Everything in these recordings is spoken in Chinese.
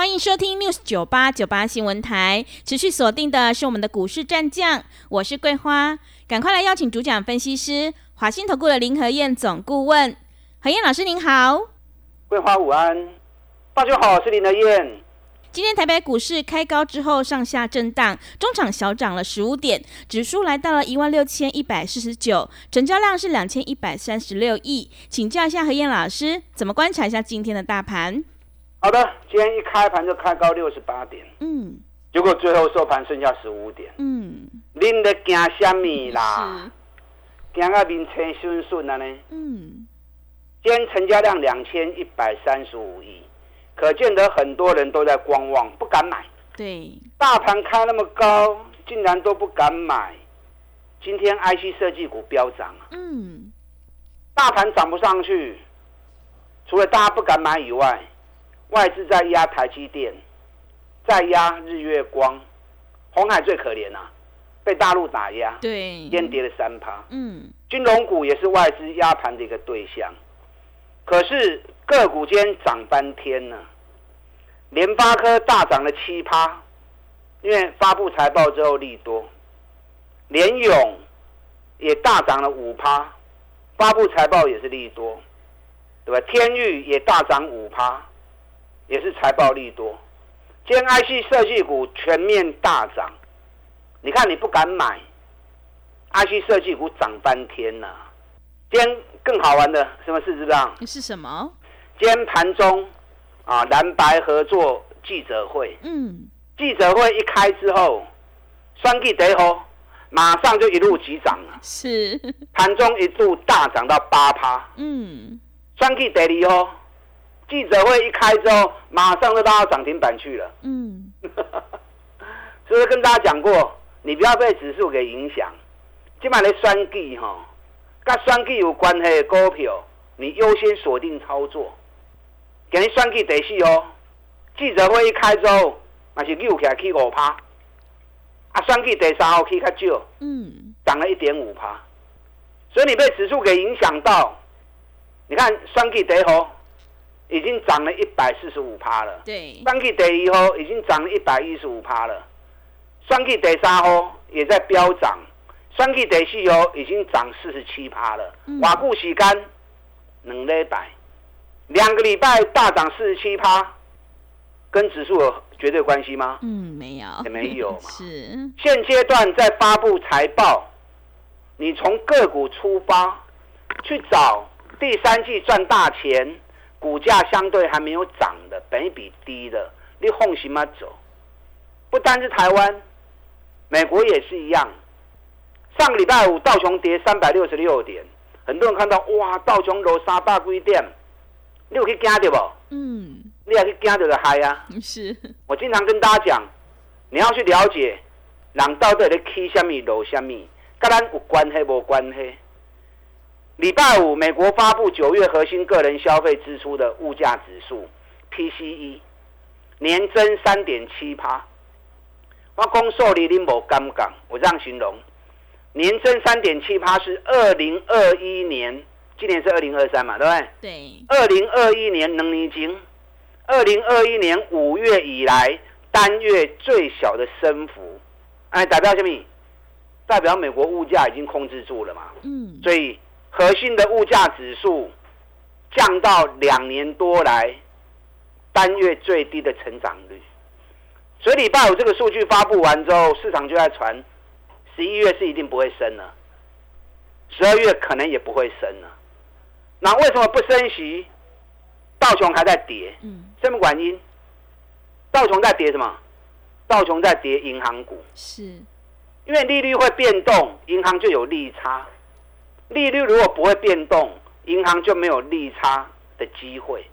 欢迎收听 News 九八九八新闻台，持续锁定的是我们的股市战将，我是桂花，赶快来邀请主讲分析师华信投顾的林和燕总顾问，何燕老师您好，桂花午安，大家好，我是林和燕。今天台北股市开高之后上下震荡，中场小涨了十五点，指数来到了一万六千一百四十九，成交量是两千一百三十六亿，请教一下何燕老师，怎么观察一下今天的大盘？好的，今天一开盘就开高六十八点，嗯，结果最后收盘剩下十五点，嗯，恁在惊什么啦？惊啊面青顺顺了呢？嗯，今天成交量两千一百三十五亿，可见得很多人都在观望，不敢买。对，大盘开那么高，竟然都不敢买。今天 IC 设计股飙涨，嗯，大盘涨不上去，除了大家不敢买以外。外资在压台积电，在压日月光，红海最可怜呐，被大陆打压，对，跌跌了三趴。嗯，金融股也是外资压盘的一个对象，可是个股间涨翻天了，联发科大涨了七趴，因为发布财报之后利多，联勇也大涨了五趴，发布财报也是利多，对吧？天域也大涨五趴。也是财报利多，今天 IC 设计股全面大涨，你看你不敢买，IC 设计股涨翻天了。今天更好玩的什么事知道？是什么？今天盘中啊蓝白合作记者会，嗯，记者会一开之后，双 G 得吼，马上就一路急涨了，是盘中一度大涨到八趴，嗯，双 G 得利吼。记者会一开之后，马上就拉到涨停板去了。嗯，所以跟大家讲过，你不要被指数给影响。今晚的双计哈，跟双计有关系的股票，你优先锁定操作。给你双计第四哦。记者会一开之后，那是六起来起五趴。啊，双计第三号去较少，嗯，涨了一点五趴。所以你被指数给影响到，你看双计第一号。已经涨了一百四十五趴了。对，三 K 第一号已经涨了一百一十五趴了，三 K 第三号也在飙涨，三 K 第四号已经涨四十七趴了。瓦固洗干两礼拜，两个礼拜大涨四十七趴，跟指数有绝对关系吗？嗯，没有，也没有嘛。是现阶段在发布财报，你从个股出发去找第三季赚大钱。股价相对还没有涨的，本比低的，你放心吗？走，不单是台湾，美国也是一样。上个礼拜五道琼跌三百六十六点，很多人看到哇，道琼落三百几点，你有去惊到不？嗯，你也去惊到的嗨啊！是我经常跟大家讲，你要去了解，人到底在起什么落什么，跟咱有关系无关系？礼拜五，美国发布九月核心个人消费支出的物价指数 （PCE），年增三点七趴。我公受你林某刚刚，我这样形容：年增三点七趴是二零二一年，今年是二零二三嘛，对不对？对。二零二一年能年经，二零二一年五月以来单月最小的升幅，哎，代表什么？代表美国物价已经控制住了嘛？嗯。所以。核心的物价指数降到两年多来单月最低的成长率，所以礼拜五这个数据发布完之后，市场就在传十一月是一定不会升了，十二月可能也不会升了。那为什么不升息？道琼还在跌，嗯，什么原因？道琼在跌什么？道琼在跌银行股，是因为利率会变动，银行就有利差。利率如果不会变动，银行就没有利差的机会，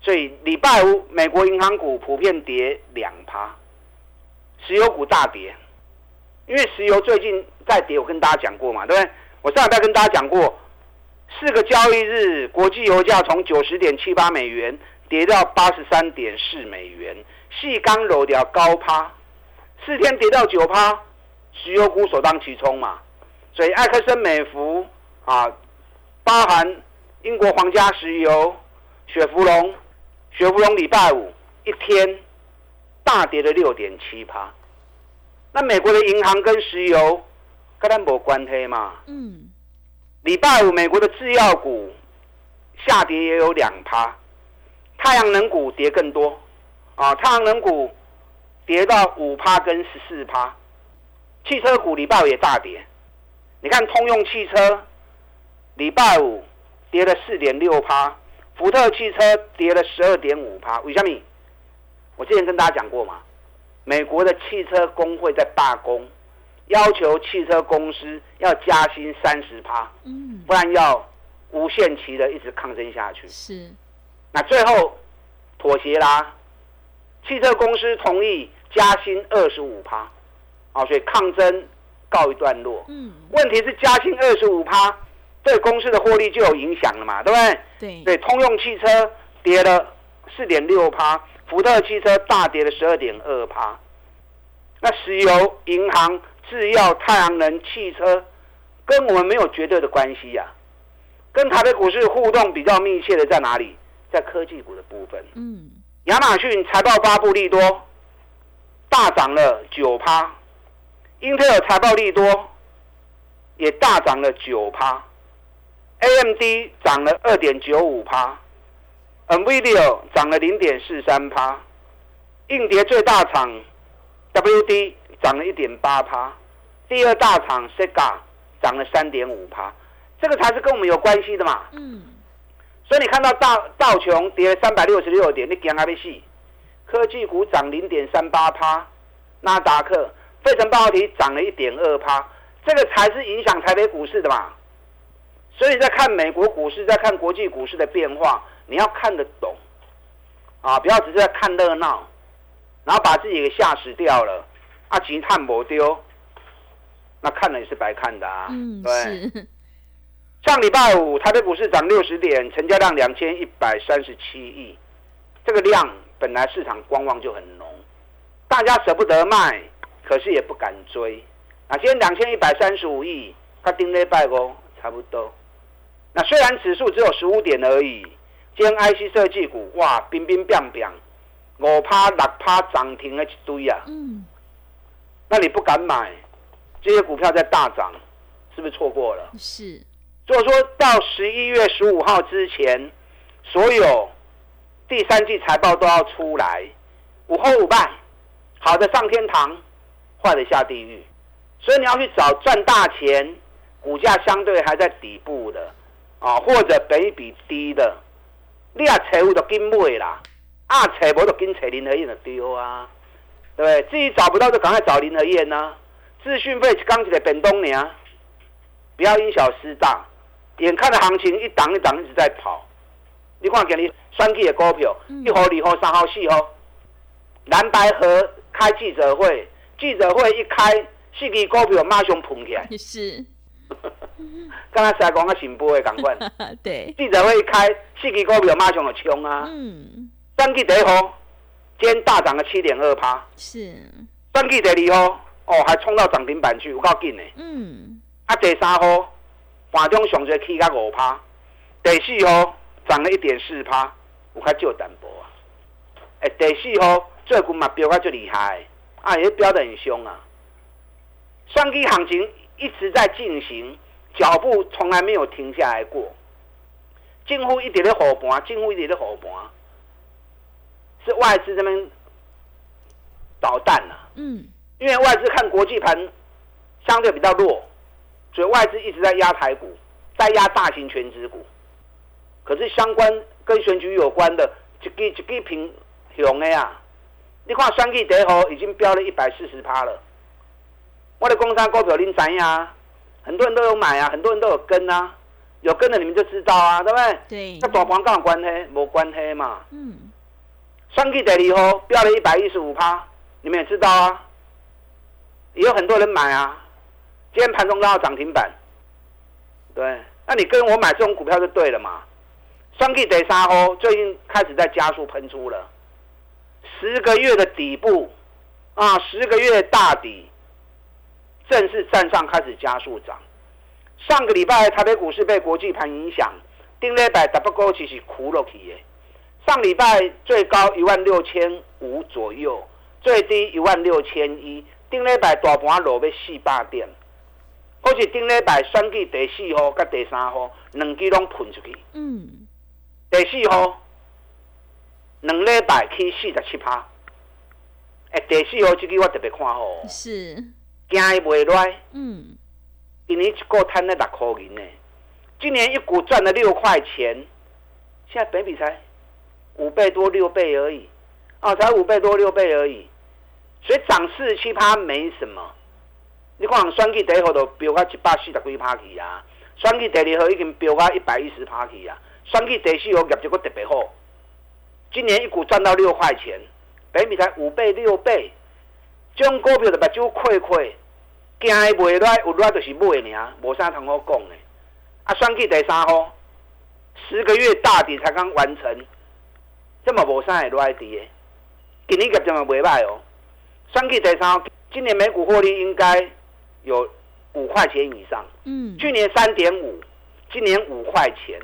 所以礼拜五美国银行股普遍跌两趴，石油股大跌，因为石油最近在跌，我跟大家讲过嘛，对不对？我上礼拜跟大家讲过，四个交易日国际油价从九十点七八美元跌到八十三点四美元，细钢柔掉高趴，四天跌到九趴，石油股首当其冲嘛。所以埃克森美孚啊，包含英国皇家石油、雪佛龙、雪佛龙礼拜五一天大跌了六点七趴。那美国的银行跟石油跟它没关系嘛？嗯。礼拜五美国的制药股下跌也有两趴，太阳能股跌更多啊！太阳能股跌到五趴跟十四趴，汽车股礼拜五也大跌。你看通用汽车礼拜五跌了四点六趴，福特汽车跌了十二点五趴。为什么？我之前跟大家讲过嘛。美国的汽车工会在罢工，要求汽车公司要加薪三十趴，嗯，不然要无限期的一直抗争下去。是，那最后妥协啦，汽车公司同意加薪二十五趴，啊，所以抗争告一段落。嗯，问题是加薪二十五趴，对公司的获利就有影响了嘛，对不对？对，对，通用汽车跌了四点六趴。福特汽车大跌了十二点二趴，那石油、银行、制药、太阳能、汽车，跟我们没有绝对的关系呀。跟台北股市互动比较密切的在哪里？在科技股的部分。嗯，亚马逊财报发布利多，大涨了九趴；英特尔财报利多，也大涨了九趴；AMD 涨了二点九五趴。NVIDIA 涨了零点四三趴，硬碟最大厂 WD 涨了一点八趴，第二大厂 Sega 涨了三点五趴，这个才是跟我们有关系的嘛。嗯。所以你看到道道琼跌三百六十六点，你惊阿贝西，科技股涨零点三八趴，纳达克、费城半导体涨了一点二趴，这个才是影响台北股市的嘛。所以在看美国股市，在看国际股市的变化。你要看得懂，啊，不要只是在看热闹，然后把自己给吓死掉了，啊，钱探不丢，那看了也是白看的啊。嗯，对。上礼拜五台北股市涨六十点，成交量两千一百三十七亿，这个量本来市场观望就很浓，大家舍不得卖，可是也不敢追。啊，今天两千一百三十五亿，它盯礼拜五，差不多。那虽然指数只有十五点而已。兼 IC 设计股哇，冰冰冰冰，五趴六趴涨停的一堆啊！嗯，那你不敢买，这些股票在大涨，是不是错过了？是。如果说到十一月十五号之前，所有第三季财报都要出来，午后五败，好的上天堂，坏的下地狱，所以你要去找赚大钱，股价相对还在底部的啊，或者北比低的。你啊，财务就跟买啦，啊，财无就跟找林和燕就丢啊，对不对？自己找不到就赶快找林和燕呐。资讯费刚起来变东年，不要因小失大。眼看着行情一档一档一直在跑，你看今日双 K 的股票，一号、二号、三号、四号，蓝白河开记者会，记者会一开，四支股票马上捧起来。是。刚才才讲啊新波的港款，对，记者会一开，四支股票马上就冲啊。嗯，三季第一号，今天大涨了七点二趴。是，三季第二号，哦，还冲到涨停板去，有够紧的。嗯，啊，第三号，盘中上最起到五趴，第四号涨了一点四趴，有较少淡薄啊。哎，第四号最近嘛飙较最厉害，啊，也飙得很凶啊。双季行情一直在进行。脚步从来没有停下来过，近乎一点的火盘，近乎一点的火盘，是外资这边捣蛋了。嗯，因为外资看国际盘相对比较弱，所以外资一直在压台股，在压大型全职股。可是相关跟选举有关的，一支一支平熊的呀，你看双季德号已经飙了一百四十趴了。我的工商股票您知呀？很多人都有买啊，很多人都有跟啊，有跟的你们就知道啊，对不对？对。那大盘干有关黑？没关黑嘛。嗯。双 K 第二号飙了一百一十五趴，你们也知道啊。也有很多人买啊。今天盘中拉到涨停板，对，那你跟我买这种股票就对了嘛。双 K 得沙哦，最近开始在加速喷出了，十个月的底部啊，十个月大底正式站上，开始加速涨。上个礼拜台北股市被国际盘影响，定力百 double 高其实苦了去耶。上礼拜最高一万六千五左右，最低一万六千一，定力百大盘落要四百点。好似顶礼拜选举第四号甲第三号两支拢喷出去。嗯。第四号两礼拜去四十七趴。哎，第四号这支我特别看好。是。惊伊袂来。嗯。今年一个赚了六块银呢，今年一股赚了六块钱，现在本比才五倍多六倍而已。哦，才五倍多六倍而已，所以涨四十七趴没什么。你看，选举第一号都飙到一百四十几趴去啊！选举第二号已经飙到一百一十趴去啊！选举第四号业绩个特别好，今年一股赚到六块钱，北米才五倍六倍，这种股票就目睭亏亏，惊伊袂来，有来就是买尔，无啥通好讲的。啊，选举第三号，十个月大底才刚完成，这么无啥会来的，今年业绩嘛袂歹哦。算计第三号，今年每股获利应该。有五块钱以上，嗯，去年三点五，今年五块钱，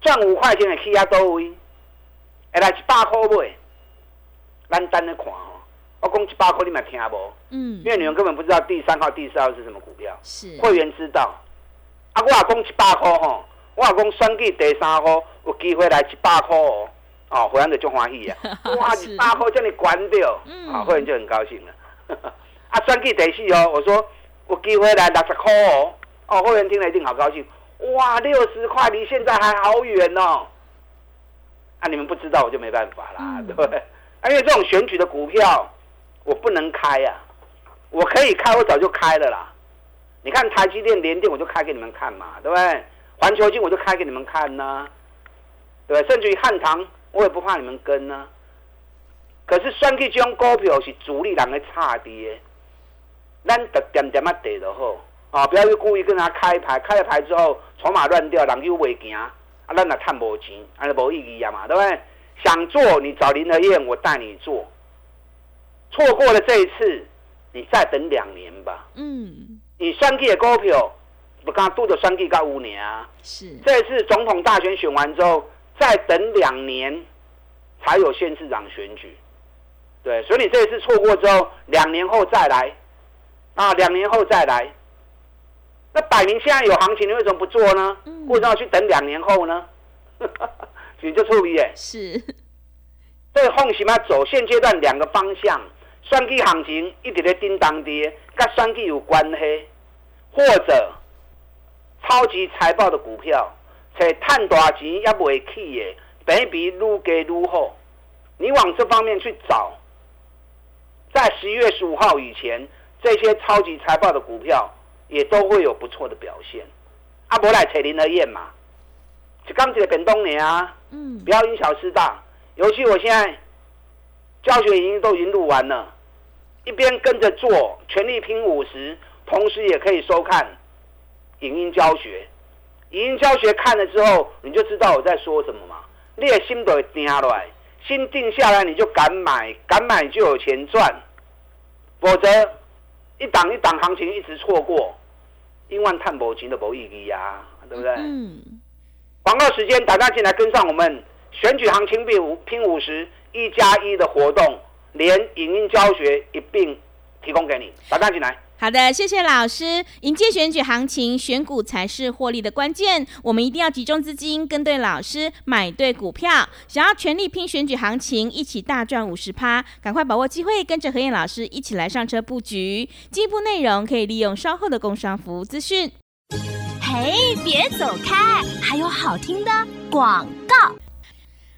赚五块钱的起亚都位，下来一百块买，咱等着看。我讲一百块，你咪听无？嗯，因为你们根本不知道第三号、第四号是什么股票，是会员知道。啊，我讲一百块吼，我讲选举第三号有机会来一百块哦，哦，会员就足欢喜啊！哇，一百块叫你关掉，啊，会员就很高兴了。啊，选举第四哦，我说。有机会来六十块哦，哦，会员听了一定好高兴。哇，六十块离现在还好远哦。啊，你们不知道我就没办法啦，对不对？因为这种选举的股票我不能开呀，我可以开，我早就开了啦。你看台积电、联电，我就开给你们看嘛，对不对？环球金我就开给你们看呢，对甚至于汉唐，我也不怕你们跟呢。可是选举这种股票是主力人的差跌。咱得点点啊地就好，啊，不要去故意跟他开牌，开了牌之后筹码乱掉，人又袂行，啊，咱也赚无钱，安尼无意义啊嘛，对不对？想做你找林和燕，我带你做。错过了这一次，你再等两年吧。嗯。你选举的股票，不刚拄着选举到五年啊。是。这次总统大选选完之后，再等两年，才有县市长选举。对，所以你这一次错过之后，两年后再来。啊，两年后再来，那摆明现在有行情，你为什么不做呢？为什么要去等两年后呢？你就错别。是，这个放什么走？现阶段两个方向，双击行情一直在叮当跌，跟双击有关系，或者超级财报的股票，在探大钱也未起的，比比愈低愈好，你往这方面去找，在十一月十五号以前。这些超级财报的股票也都会有不错的表现。阿伯来扯林和燕嘛，就刚起的本东年啊，嗯，不要因小失大。尤其我现在教学已经都已经录完了，一边跟着做全力拼五十，同时也可以收看影音教学。影音教学看了之后，你就知道我在说什么嘛。你的心都会定下来，心定下来，你就敢买，敢买就有钱赚，否则。一档一档行情一直错过，一万探博金的博意义呀，对不对？嗯。广告时间，大家进来跟上我们选举行情拼五拼五十一加一的活动，连影音教学一并提供给你，大家进来。好的，谢谢老师。迎接选举行情，选股才是获利的关键。我们一定要集中资金，跟对老师，买对股票。想要全力拼选举行情，一起大赚五十趴，赶快把握机会，跟着何燕老师一起来上车布局。进一步内容可以利用稍后的工商服务资讯。嘿，别走开，还有好听的广告。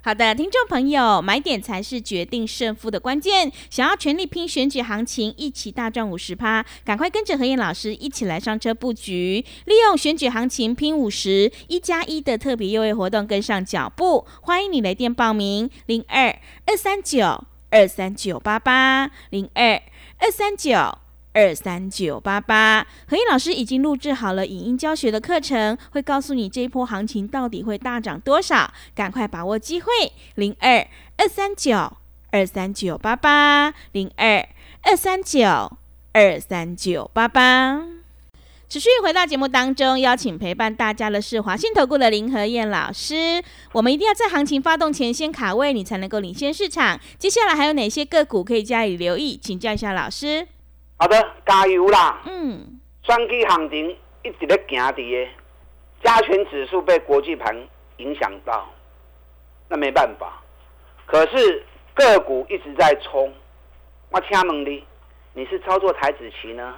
好的，听众朋友，买点才是决定胜负的关键。想要全力拼选举行情，一起大赚五十趴，赶快跟着何燕老师一起来上车布局，利用选举行情拼五十一加一的特别优惠活动，跟上脚步。欢迎你来电报名：零二二三九二三九八八零二二三九。二三九八八。何燕老师已经录制好了影音教学的课程，会告诉你这一波行情到底会大涨多少，赶快把握机会。零二二三九二三九八八，零二二三九二三九八八。持续回到节目当中，邀请陪伴大家的是华信投顾的林和燕老师。我们一定要在行情发动前先卡位，你才能够领先市场。接下来还有哪些个股可以加以留意？请教一下老师。好的，加油啦！嗯，双基行情一直在行跌，加权指数被国际盘影响到，那没办法。可是个股一直在冲，我请问你，你是操作台子棋呢？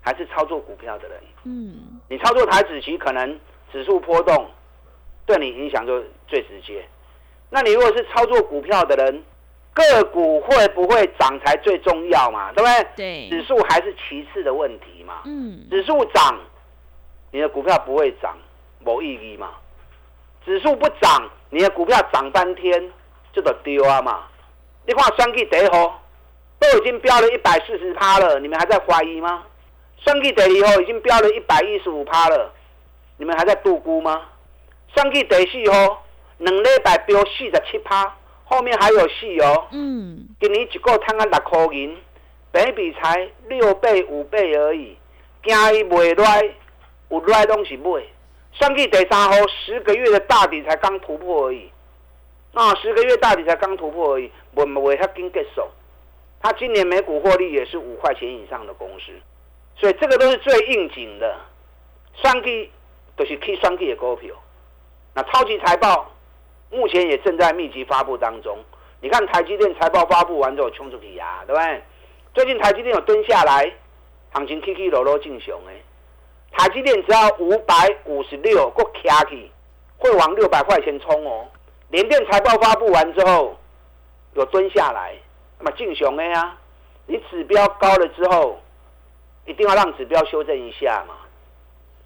还是操作股票的人，嗯，你操作台子棋可能指数波动，对你影响就最直接。那你如果是操作股票的人，个股会不会涨才最重要嘛？对不对？对，指数还是其次的问题嘛。嗯，指数涨，你的股票不会涨，没意义嘛。指数不涨，你的股票涨半天就得丢啊嘛。你看双 K 第一都已经飙了一百四十趴了，你们还在怀疑吗？双季第二号已经飙了一百一十五趴了，你们还在度估吗？双季第四号两礼拜飙四十七趴，后面还有戏哦。嗯，今年一个摊啊六块银，比比才六倍五倍而已，惊伊卖来，有来东西买。上季第三号十个月的大底才刚突破而已，啊，十个月大底才刚突破而已，我们为他跟结束。他今年每股获利也是五块钱以上的公司。所以这个都是最应景的，双 K 都是 K 双 K 的股票。那超级财报目前也正在密集发布当中。你看台积电财报发布完之后冲出去呀，对不对？最近台积电有蹲下来，行情 K K 落落进熊哎。台积电只要五百五十六个卡起会往六百块钱冲哦。联电财报发布完之后有蹲下来，那么进熊哎呀，你指标高了之后。一定要让指标修正一下嘛，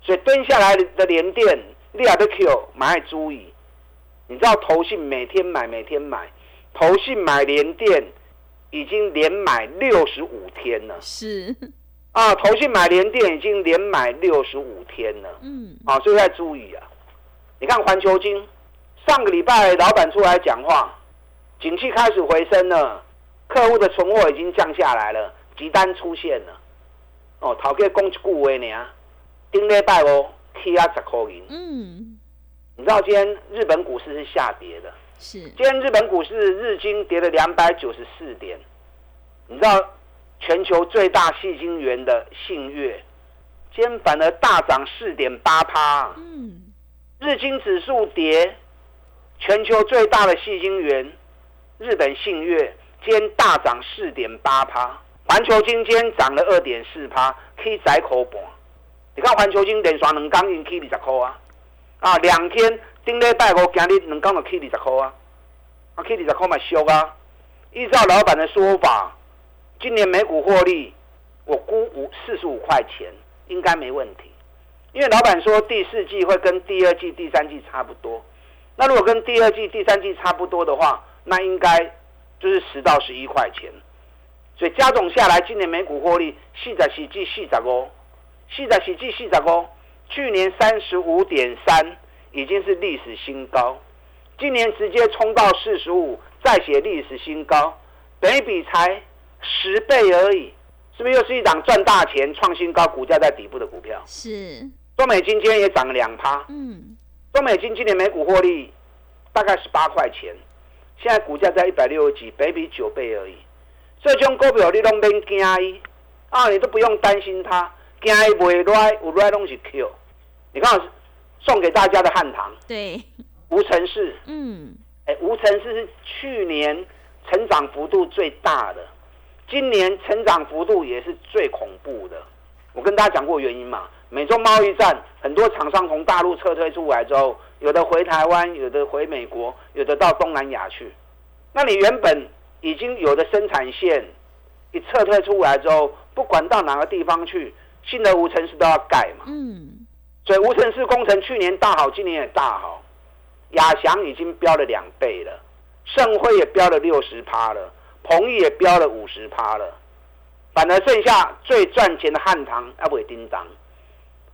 所以蹲下来的连电、你也得 Q 买注意，你知道投信每天买每天买，投信买连电已经连买六十五天了。是啊，投信买连电已经连买六十五天了。嗯，啊，所以要注意啊。你看环球金上个礼拜老板出来讲话，景气开始回升了，客户的存货已经降下来了，急单出现了。哦，头家讲一句话呢，顶礼拜哦，起啊十块银。嗯，你知道今天日本股市是下跌的，是。今天日本股市日经跌了两百九十四点。你知道全球最大细晶元的信越，今天反而大涨四点八趴。嗯，日经指数跌，全球最大的细晶元日本信越今天大涨四点八趴。环球金今天涨了二点四趴，K 窄口半。你看环球金连刷两港已 K 二十块啊，啊两天顶礼拜五今日两港就 K 二十块啊，啊 K 二十块嘛俗啊。依照老板的说法，今年每股获利我估五四十五块钱应该没问题，因为老板说第四季会跟第二季、第三季差不多。那如果跟第二季、第三季差不多的话，那应该就是十到十一块钱。所以加总下来，今年每股获利四十四至四十五，四十四至四十五，去年三十五点三已经是历史新高，今年直接冲到四十五，再写历史新高，北比才十倍而已，是不是又是一档赚大钱、创新高、股价在底部的股票？是。中美金今天也涨了两趴，嗯，中美金今年每股获利大概十八块钱，现在股价在一百六十几，北比九倍而已。这种股票你都免惊伊，啊，你都不用担心它，惊伊卖来有来拢是 Q。你看送给大家的汉唐，对，无尘室，嗯，哎，无尘室是去年成长幅度最大的，今年成长幅度也是最恐怖的。我跟大家讲过原因嘛，美中贸易战，很多厂商从大陆撤退出来之后，有的回台湾，有的回美国，有的到东南亚去。那你原本。已经有的生产线一撤退出来之后，不管到哪个地方去，新的无尘室都要盖嘛。嗯。所以无尘室工程去年大好，今年也大好。亚翔已经飙了两倍了，盛辉也飙了六十趴了，鹏毅也飙了五十趴了。反而剩下最赚钱的汉唐要不会叮当。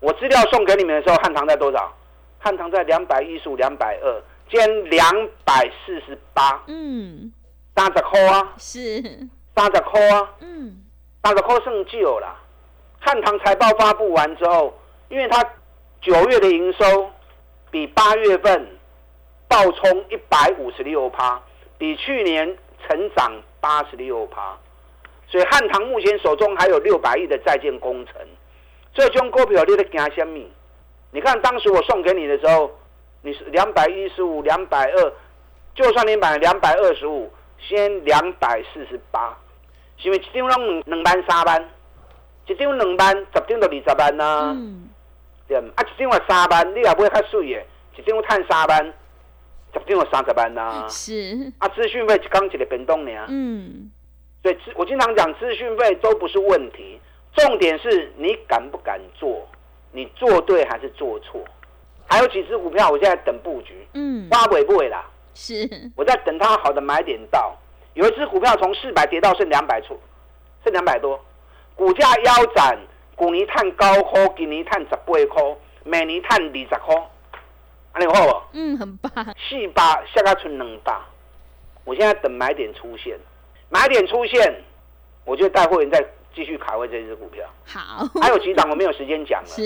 我资料送给你们的时候，汉唐在多少？汉唐在两百一十五、两百二，兼两百四十八。嗯，三十块啊，是三十块啊。嗯，三十块剩旧了。汉唐财报发布完之后，因为它九月的营收比八月份暴冲一百五十六趴，比去年成长八十六趴，所以汉唐目前手中还有六百亿的在建工程。这种股票你在惊什么？你看当时我送给你的时候，你是两百一十五、两百二，就算你买两百二十五，先两百四十八，是因为一两两万、三万，一张两万，十张就二十万呐。对啊，一张话三万，你也买较水的，一张赚三万，十张就三十万呐。是。啊，资讯费一刚一个变动呢。嗯。所以，我经常讲，资讯费都不是问题。重点是你敢不敢做？你做对还是做错？还有几只股票，我现在等布局。嗯，挖尾不尾啦？是，我在等它好的买点到。有一只股票从四百跌到剩两百处，剩两百多，股价腰斩，股泥碳高科，今年碳十八块，每年碳二十块，安尼好不？嗯，很棒。四百下个存两百，我现在等买点出现，买点出现，我就带会员再。继续卡位这只股票，好，还有几档我没有时间讲了。是，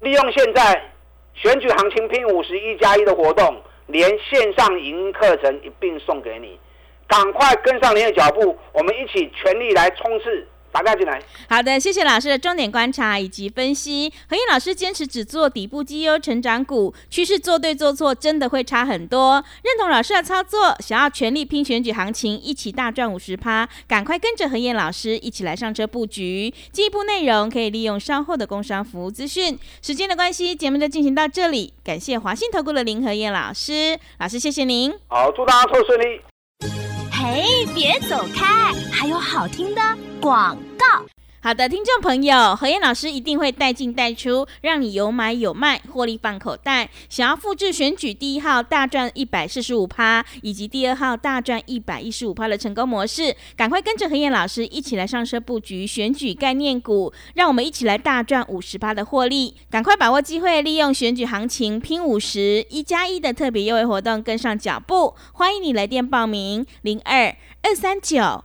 利用现在选举行情拼五十一加一的活动，连线上营课程一并送给你，赶快跟上您的脚步，我们一起全力来冲刺。打进来。好的，谢谢老师的重点观察以及分析。何燕老师坚持只做底部绩优成长股，趋势做对做错真的会差很多。认同老师的操作，想要全力拼选举行情，一起大赚五十趴，赶快跟着何燕老师一起来上车布局。进一步内容可以利用稍后的工商服务资讯。时间的关系，节目就进行到这里。感谢华信投顾的林何燕老师，老师谢谢您。好，祝大家投顺利。嘿，别走开，还有好听的。广告，好的，听众朋友，何燕老师一定会带进带出，让你有买有卖，获利放口袋。想要复制选举第一号大赚一百四十五趴，以及第二号大赚一百一十五趴的成功模式，赶快跟着何燕老师一起来上车布局选举概念股，让我们一起来大赚五十趴的获利。赶快把握机会，利用选举行情拼五十一加一的特别优惠活动，跟上脚步。欢迎你来电报名零二二三九。